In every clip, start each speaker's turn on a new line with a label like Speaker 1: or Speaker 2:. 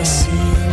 Speaker 1: próxima.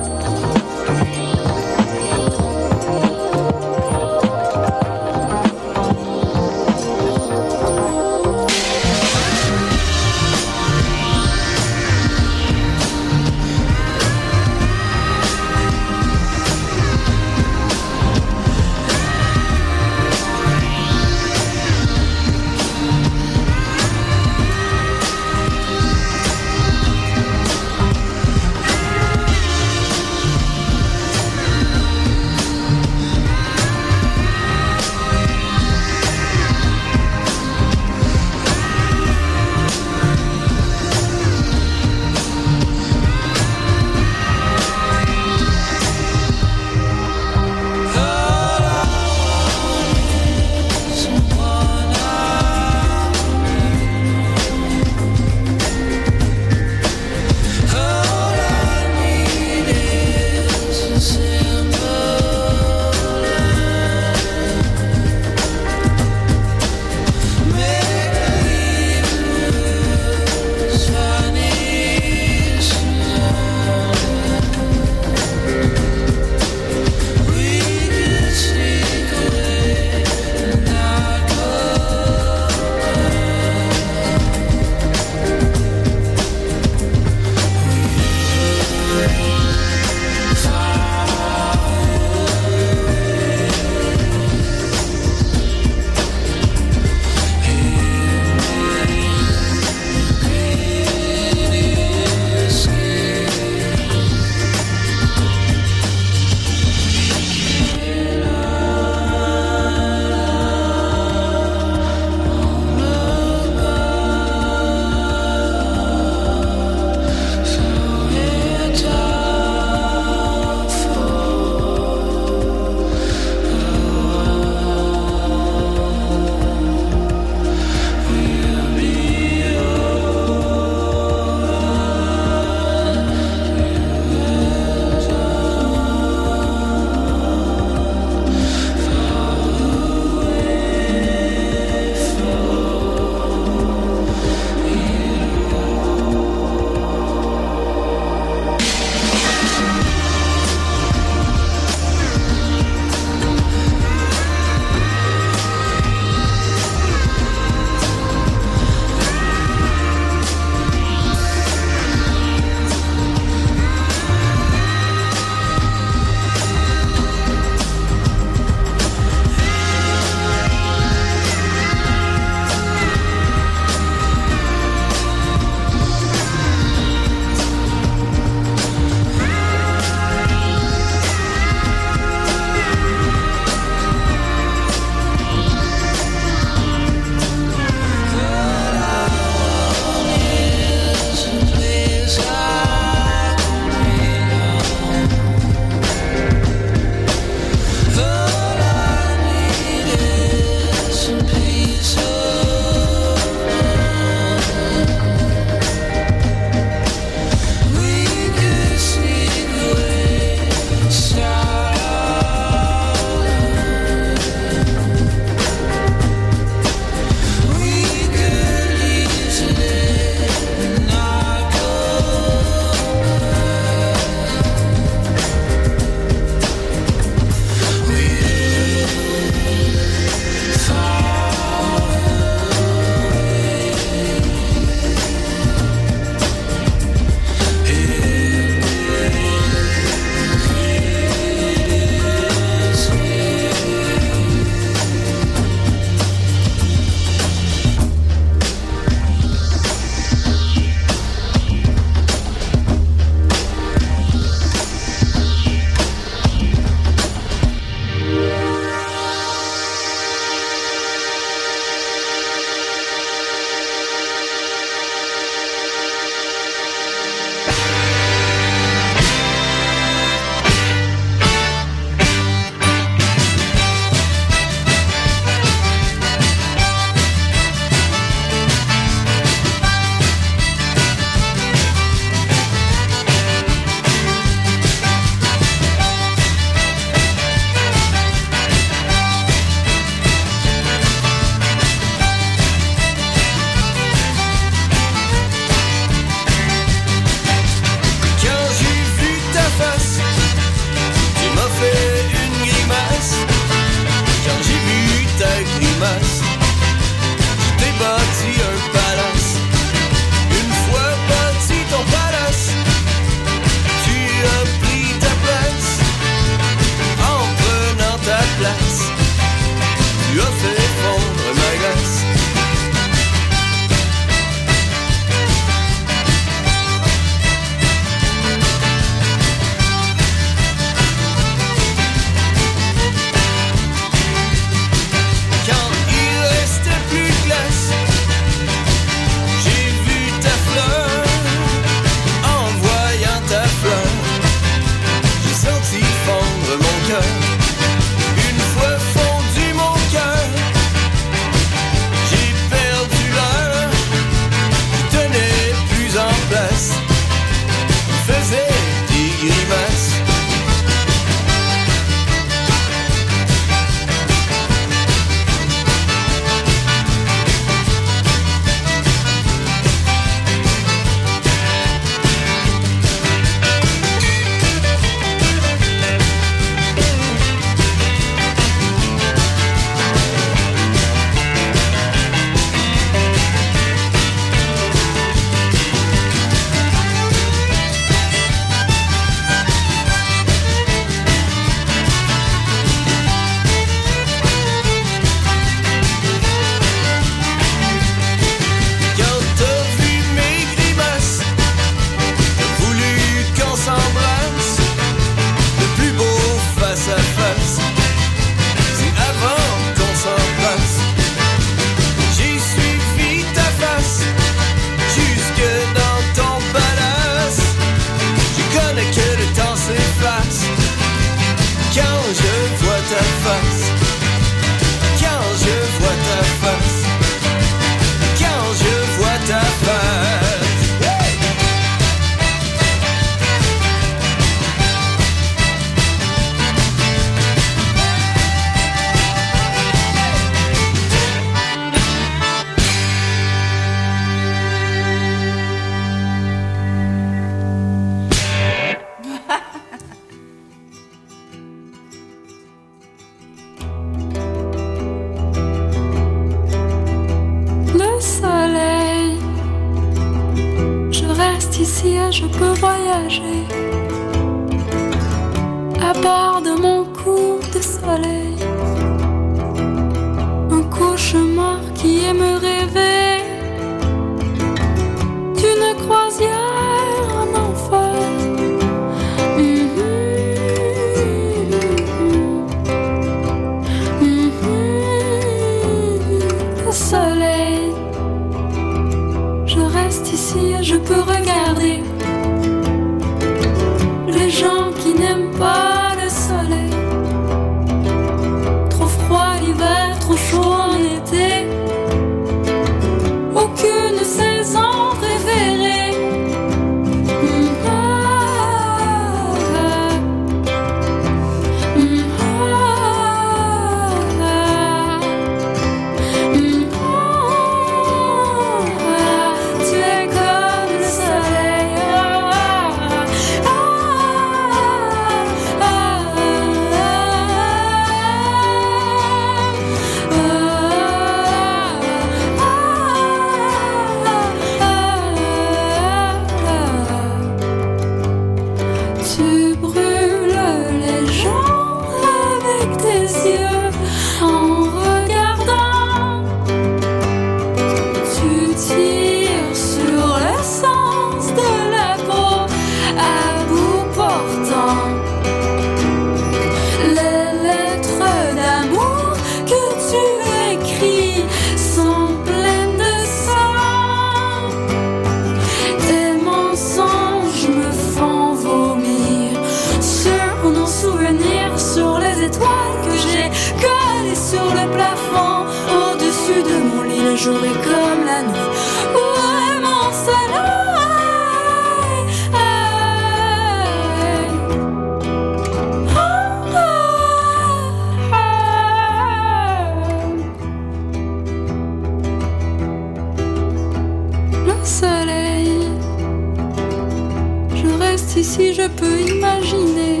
Speaker 2: Si, si, je peux imaginer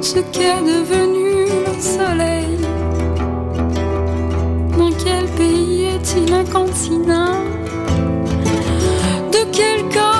Speaker 2: ce qu'est devenu le soleil. Dans quel pays est-il incontinent De quel corps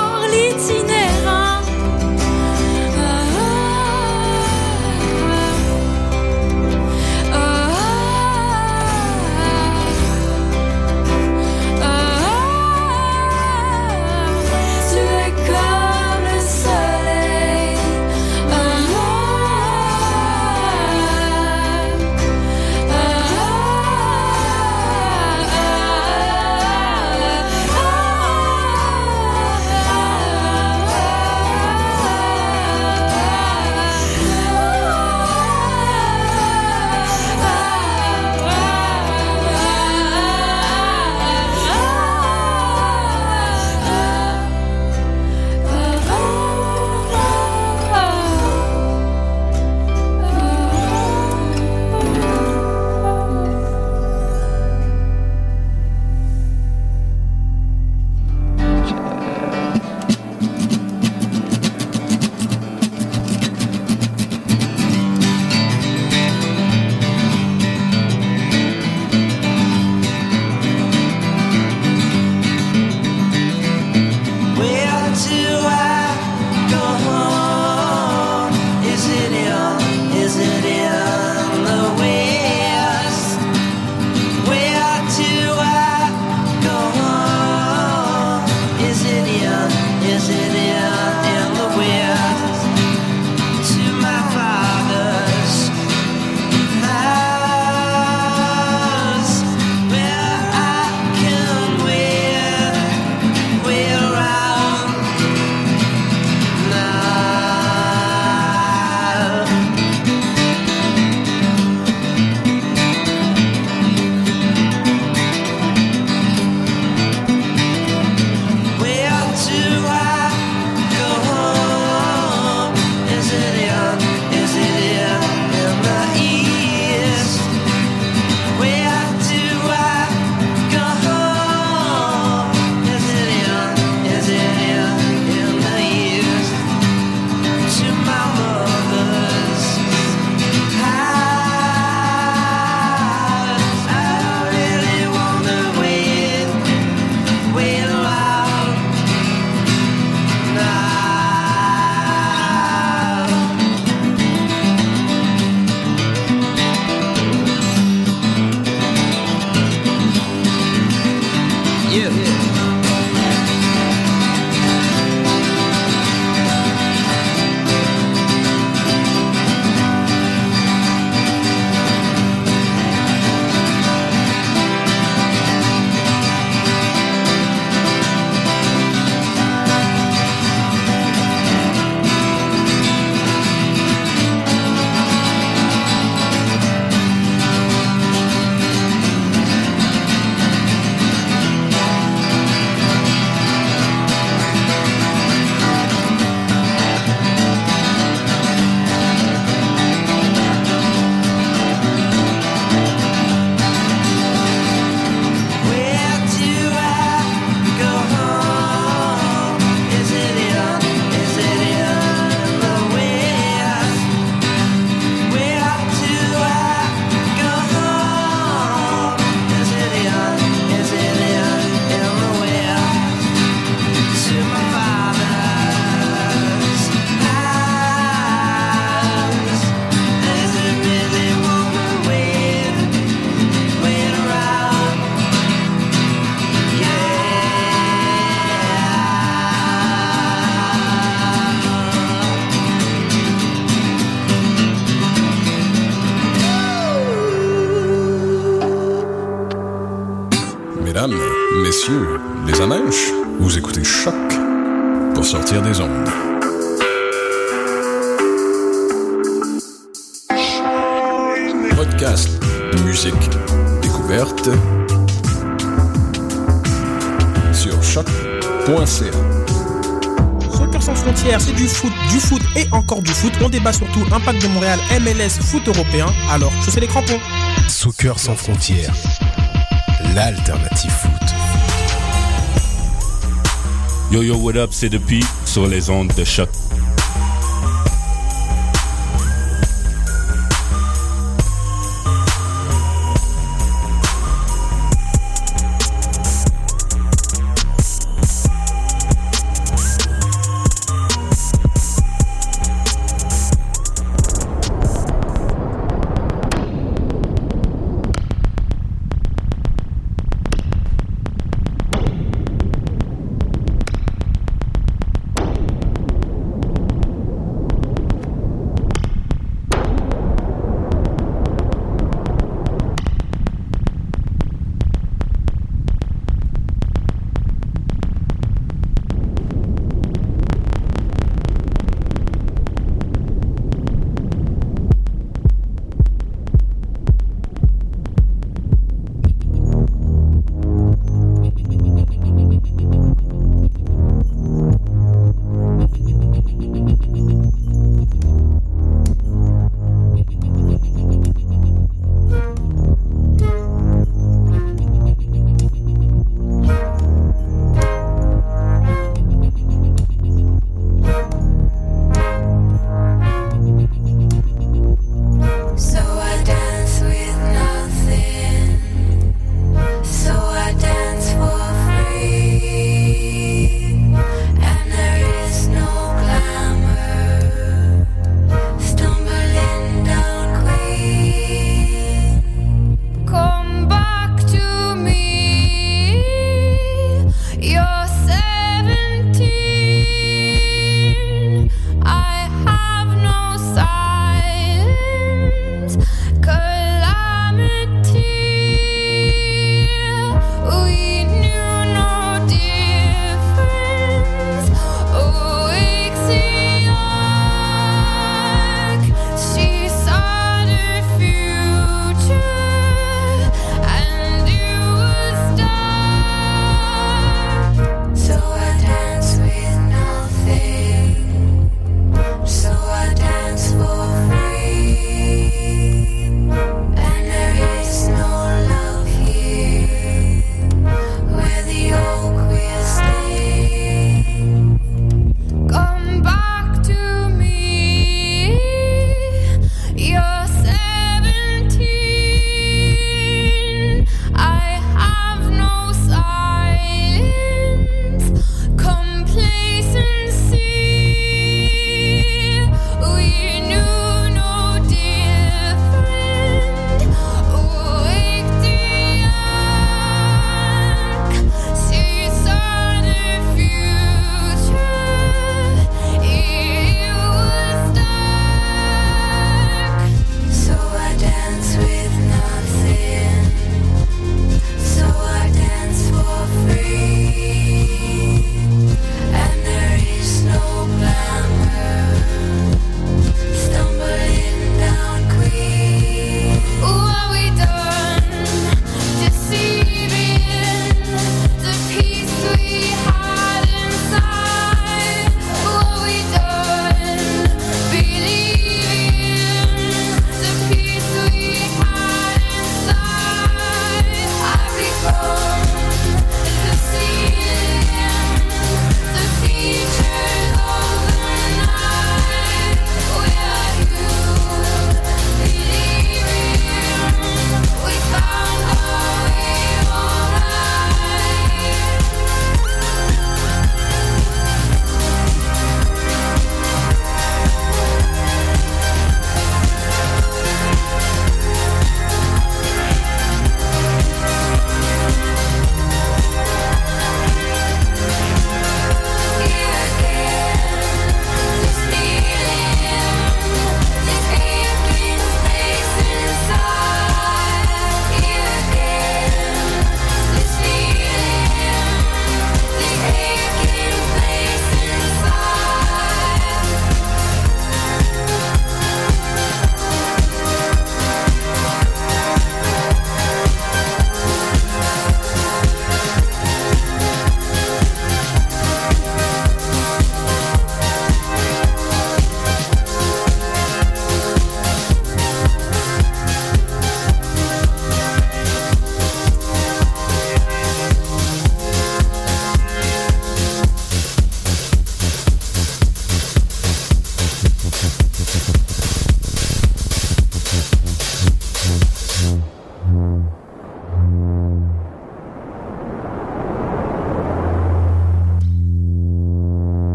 Speaker 3: encore du foot. On débat surtout impact de Montréal, MLS, foot européen. Alors, chaussez les crampons.
Speaker 4: Soccer sans frontières, l'alternative foot.
Speaker 5: Yo yo, what up, c'est depuis sur les ondes de choc.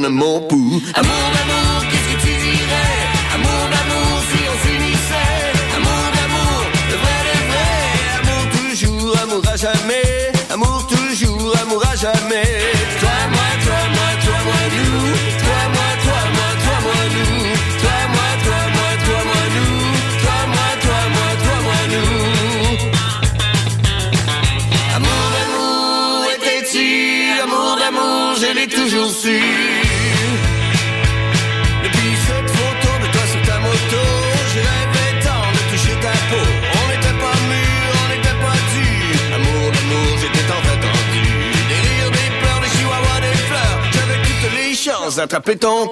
Speaker 1: The more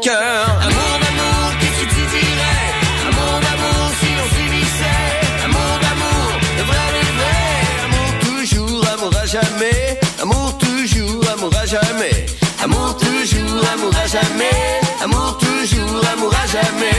Speaker 1: Amour d'amour, qu'est-ce que tu dirais? Amour d'amour, si l'on s'unissait. Amour d'amour, le vrai, le vrai. Amour toujours, amour à jamais. Amour toujours, amour à jamais. Amour toujours, amour à jamais. Amour toujours, amour à jamais.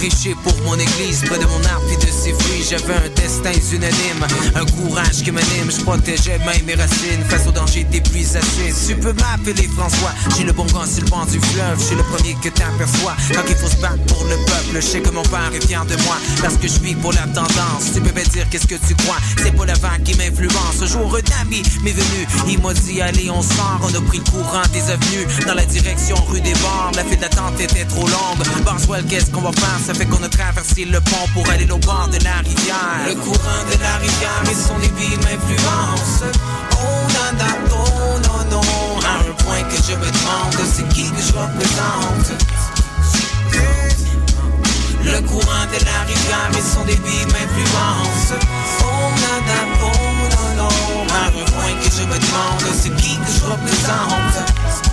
Speaker 6: Prêcher pour mon église, près de mon arbre et de ses fruits. J'avais un destin unanime, un courage qui m'anime. Je protégeais même mes racines face au danger des pluies. Tu peux m'appeler François, j'ai le bon gant sur le banc du fleuve. Je suis le premier que t'aperçois quand il faut se battre pour le peuple. Je sais que mon père est fier de moi parce que je vis pour la tendance. Tu peux me dire qu'est-ce que tu crois, c'est pas la vague qui m'influence. Un jour, un ami m'est venu, il m'a dit allez, on sort. On a pris le courant des avenues dans la direction rue des Bornes. La file d'attente était trop longue. Barswell, qu'est-ce qu'on va faire? Ça fait qu'on a traversé le pont pour aller au bord de la rivière. Le courant de la rivière et son débit m'influence. Oh non, oh non, non. À un point que je me demande, c'est qui que je représente? Le courant de la rivière et son débit m'influence. Oh non, oh non, non. À un point que je me demande, c'est qui que je représente?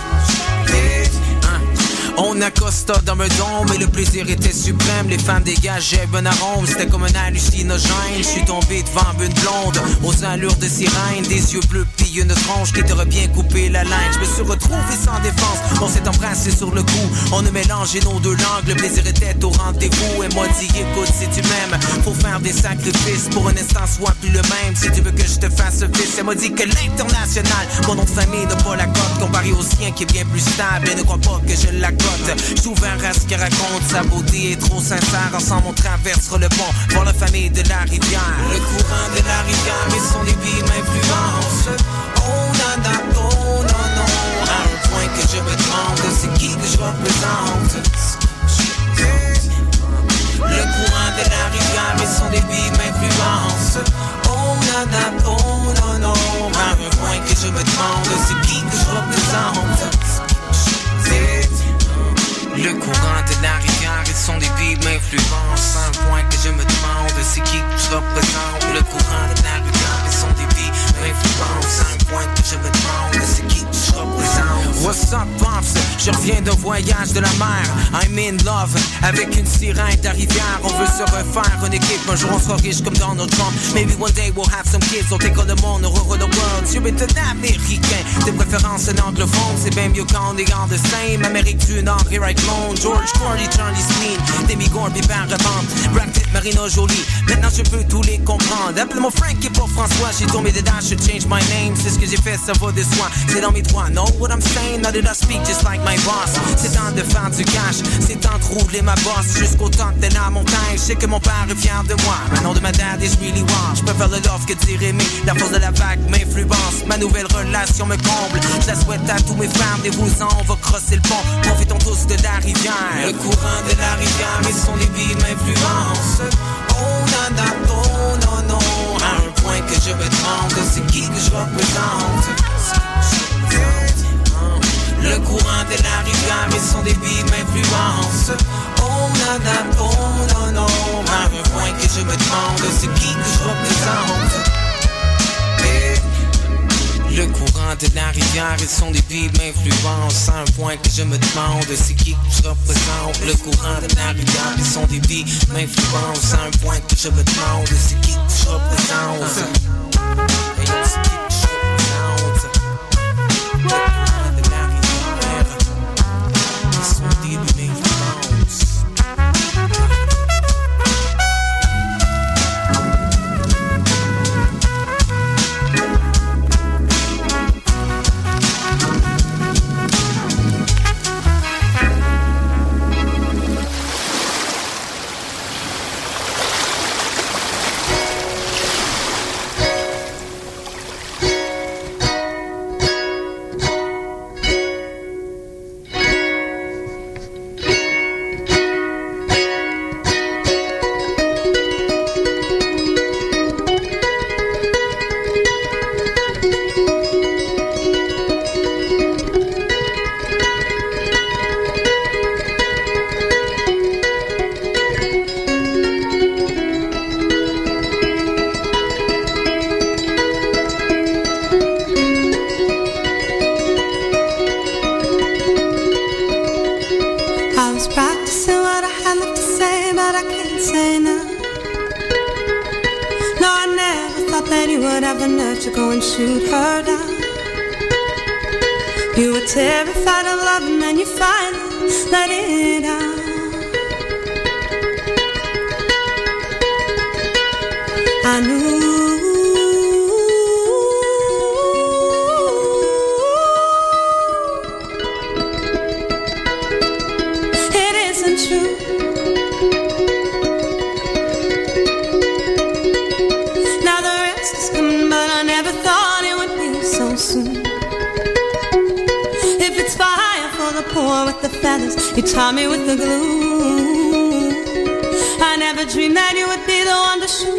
Speaker 6: On accosta dans me dôme et le plaisir était suprême. Les femmes dégageaient un arôme, c'était comme un hallucinogène. Je suis tombé devant une blonde aux allures de sirène, des yeux bleus puis une tronche qui t'aurait bien coupé la laine. Je me suis retrouvé sans défense, on s'est embrassé sur le cou. On a mélangé nos deux langues, le plaisir était au rendez-vous. Et moi dit écoute si tu m'aimes, faut faire des sacrifices pour un instant soit plus le même. Si tu veux que je te fasse fils, elle m'a dit que l'international, mon nom de famille n'a pas la cote comparé au sien qui est bien plus stable. Et ne crois pas que je la cote. Je suis ouvert à ce qu'elle raconte, sa beauté est trop sincère. Ensemble on traversera le pont pour la famille de la rivière. Le courant de la rivière et son débit m'influence. Oh non, non, oh non, non. À un point que je me demande, c'est qui que je représente? Le courant de la rivière et son débit m'influence. Oh non, oh non, non. À un point que je me demande, c'est qui que je représente? Le courant de la rivière et son débit m'influence. Un point que je me demande, c'est qui que je représente. Le courant de la rivière et son débit m'influence. Un point que je me demande, What's up, Pops? Je reviens d'un voyage de la mer. I'm in love avec une sirène de rivière. On veut se refaire une équipe. Un jour on sera riche comme Donald Trump. Maybe one day we'll have some kids. On all the monde, on run the world. Tu es un américain. Tes préférences un anglophone. C'est bien mieux quand on est en the same. Amérique du Nord, here I clone. George Corley, Charlie Spleen. Demi Gore, puis Ben Revant. Brad Jolie. Maintenant je peux tous les comprendre. Appelle-moi Frank et pas François. J'ai tombé dedans, je change my name. C'est ce que j'ai fait, ça va de soi. C'est dans mes droits. Know what I'm saying? Now that I speak just like my boss. C'est temps de faire du cash, c'est temps de rouler ma bosse jusqu'au de la montagne. Je sais que mon père est fier de moi. Le nom de ma dad is really one. Je préfère le love que dire aimer. La force de la vague m'influence. Ma nouvelle relation me comble. Je la souhaite à tous mes femmes. Des vous en, on va crosser le pont. Profitons tous de la rivière. Le courant de la rivière, sont des billes m'influence. Oh nana, oh non, non. À un point que je me demande, c'est qui que je représente? Le courant de la rivière, ils sont des billes m'influence. Oh nana, oh non, non. À un point que je me demande, c'est qui que je représente? Le courant de la rivière, ils sont des billes m'influence. À un point que je me demande, c'est qui que je représente? Le courant de la rivière, sont des billes m'influence. À un point que je me demande, c'est qui que je représente?
Speaker 2: To go and shoot her down. You were terrified of love, and then you finally let it out. You tie me with the glue. I never dreamed that you would be the one to shoot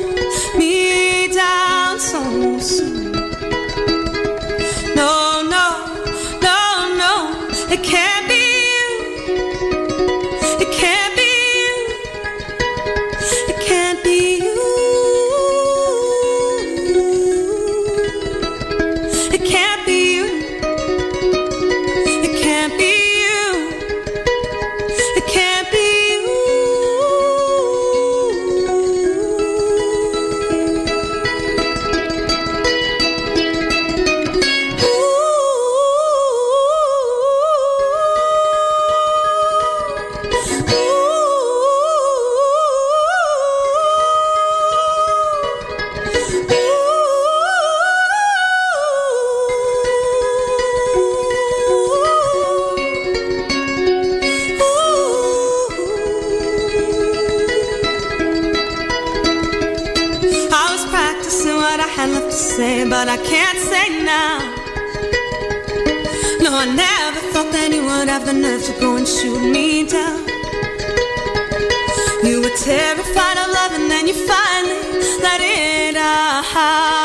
Speaker 2: say, but I can't say now. No, I never thought that you would have the nerve to go and shoot me down. You were terrified of love, and then you finally let it out.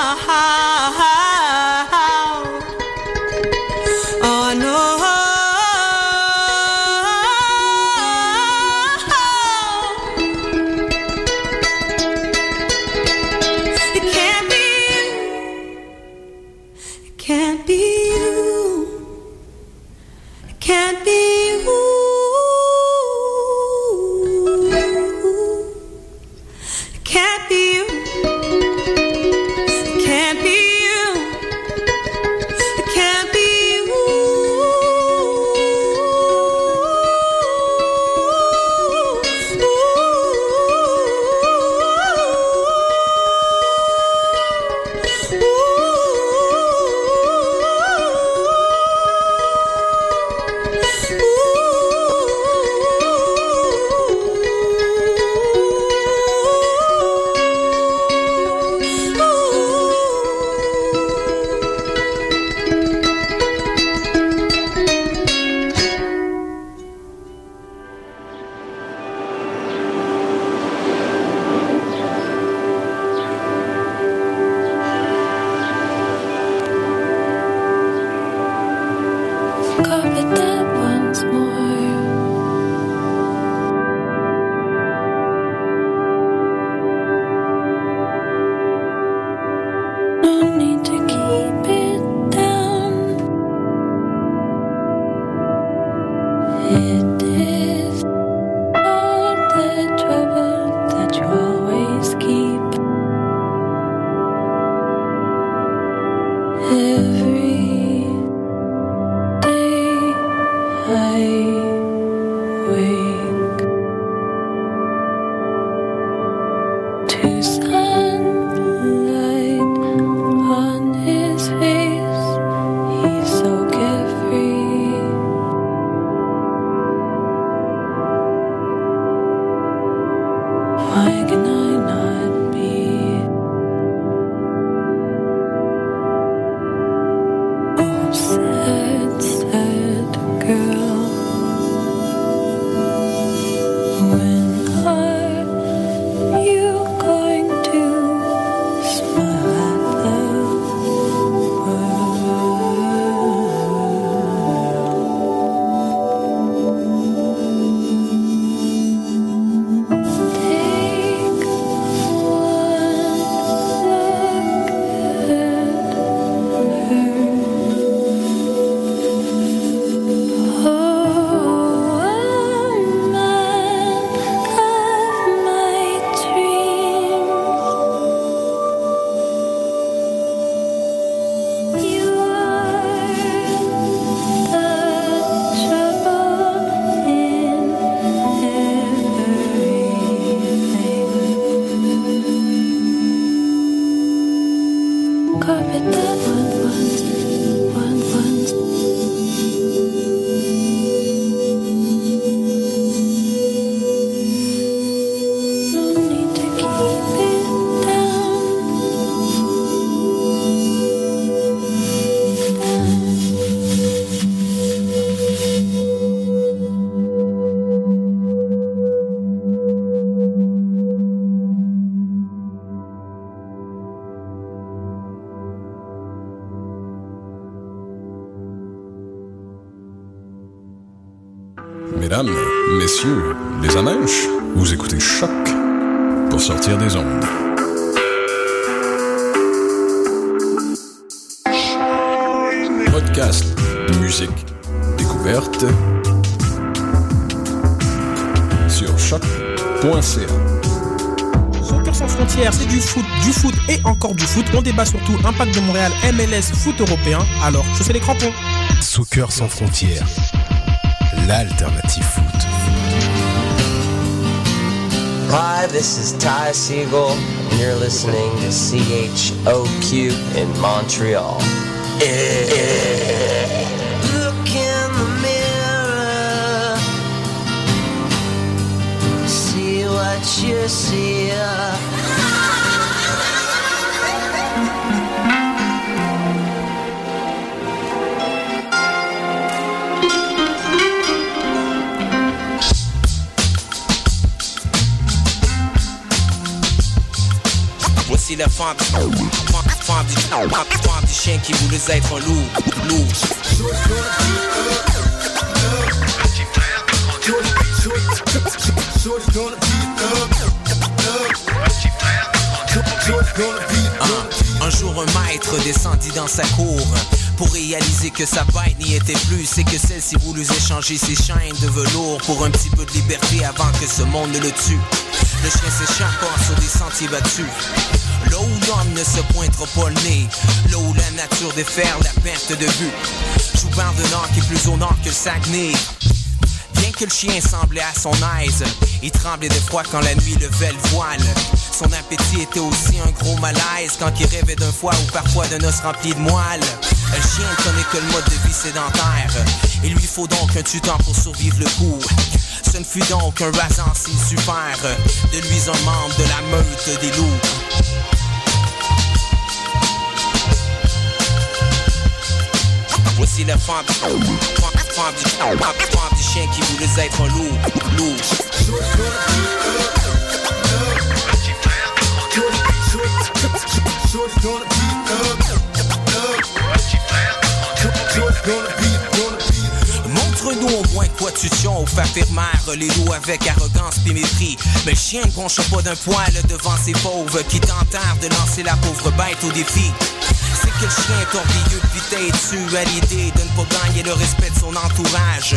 Speaker 7: Messieurs, les amèches, vous écoutez Choc pour sortir des ondes. Podcast, musique, découverte sur choc.ca.
Speaker 8: Soccer sans frontières, c'est du foot, du foot et encore du foot. On débat surtout Impact de Montréal, MLS, foot européen. Alors, je fais les crampons.
Speaker 4: Soccer sans frontières, l'alternative foot.
Speaker 9: Hi, this is Ty Siegel, and you're listening to CHOQ in Montreal. Look in the mirror, see what you see.
Speaker 6: Voici la femme, femme, femme du, femme, femme du chien qui voulait être un loup, loup. Un, maître descendit dans sa cour pour réaliser que sa bête n'y était plus, c'est que celle-ci voulut échanger ses chaînes de velours pour un petit peu de liberté avant que ce monde ne le tue. Le chien s'échappant sur des sentiers battus. Là où l'homme ne se pointera pas le nez, là où la nature déferle la perte de vue. Parle de nord qui est plus au nord que le Saguenay. Que le chien semblait à son aise, il tremblait de froid quand la nuit levait le voile. Son appétit était aussi un gros malaise quand il rêvait d'un foie ou parfois d'un os rempli de moelle. Le chien ne connaît que le mode de vie sédentaire. Il lui faut donc un tuteur pour survivre le coup. Ce ne fut donc un rasant s'il faire de lui un membre de la meute des loups. Voici la femme, femme, femme du, chien qui voulait être un loup. Montre-nous au moins quoi tu chauffes, affirmèrent les loups avec arrogance puis mépris. Mais le chien ne bronche pas d'un poil devant ces pauvres qui tentèrent de lancer la pauvre bête au défi. C'est que le chien est orgueilleux puis têtu à l'idée de ne pas gagner le respect de son entourage.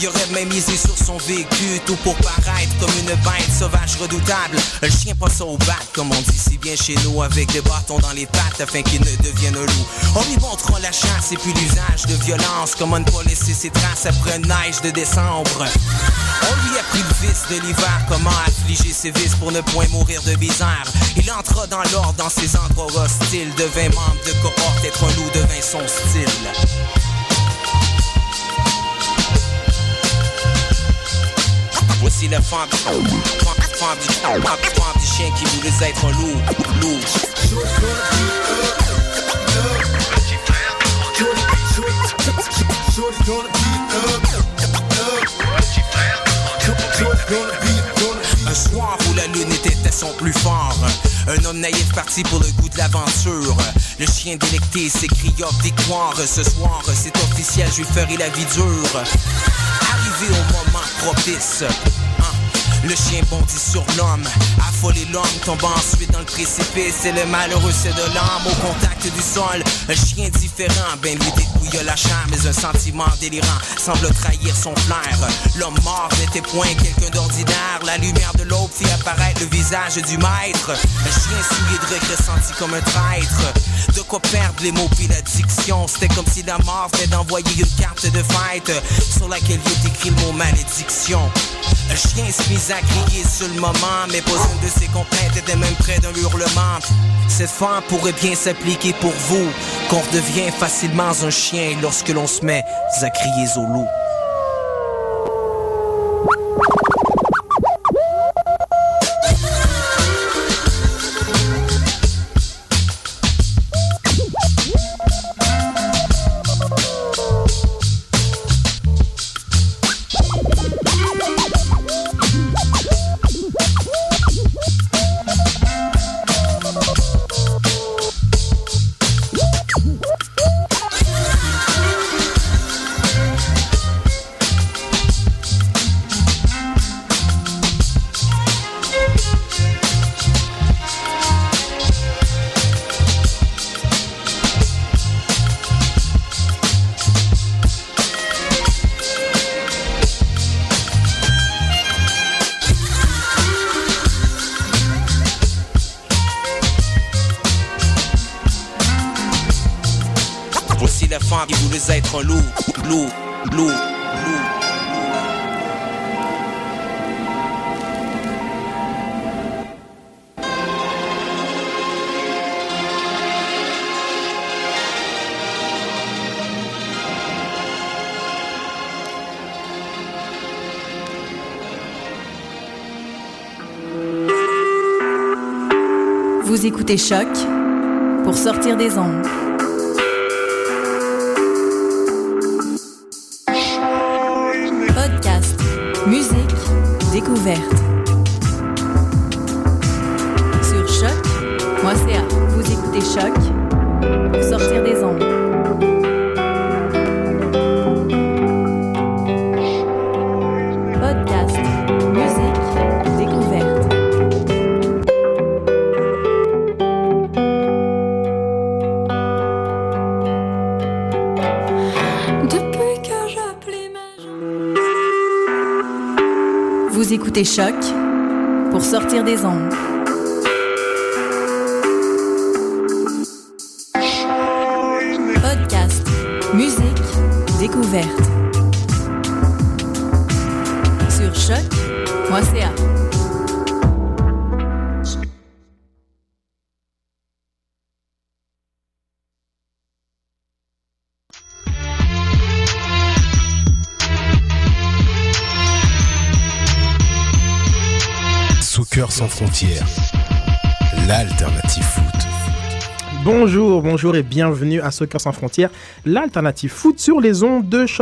Speaker 6: Il aurait même misé sur son vécu, tout pour paraître comme une bête sauvage redoutable. Le chien passe au bat, comme on dit si bien chez nous, avec des bâtons dans les pattes afin qu'il ne devienne un loup. On lui montrera la chasse et puis l'usage de violence, comment ne pas laisser ses traces après une neige de décembre. On lui a pris le vice de l'hiver, comment affliger ses vices pour ne point mourir de misère. Il entra dans l'ordre dans ses endroits hostiles, devint membre de cohorte, être un loup devint son style. Voici la femme, femme, femme du, femme du chien qui voulait être loup, loup. Un homme naïf parti pour le goût de l'aventure. Le chien délecté s'écria victoire Ce soir c'est officiel, je lui ferai la vie dure. Arrivé au moment propice le chien bondit sur l'homme, affolé l'homme tombe ensuite dans le précipice. Et le malheureux c'est de l'âme au contact du sol. Un chien différent, ben lui dépouilla la chair Mais un sentiment délirant semble trahir son flair. L'homme mort n'était point quelqu'un d'ordinaire. La lumière de l'aube fit apparaître le visage du maître. Un chien souillé de regret senti comme un traître. De quoi perdre les mots puis la diction? C'était comme si la mort venait d'envoyer une carte de fête Sur laquelle il est écrit le mot malédiction. Un chien se mit crier sur le moment, mais pas une de ses complaintes était même près d'un hurlement. Cette fin pourrait bien s'appliquer pour vous, qu'on redevient facilement un chien lorsque l'on se met à crier au loup. Tous les êtres lourds, lourds, lourds, lourds.
Speaker 10: Vous écoutez Choc pour sortir des ondes. Écoutez Choc pour sortir des ondes.
Speaker 4: L'alternative foot.
Speaker 8: Bonjour, bonjour et bienvenue à Soccer sans frontières, l'alternative foot sur les ondes de choc.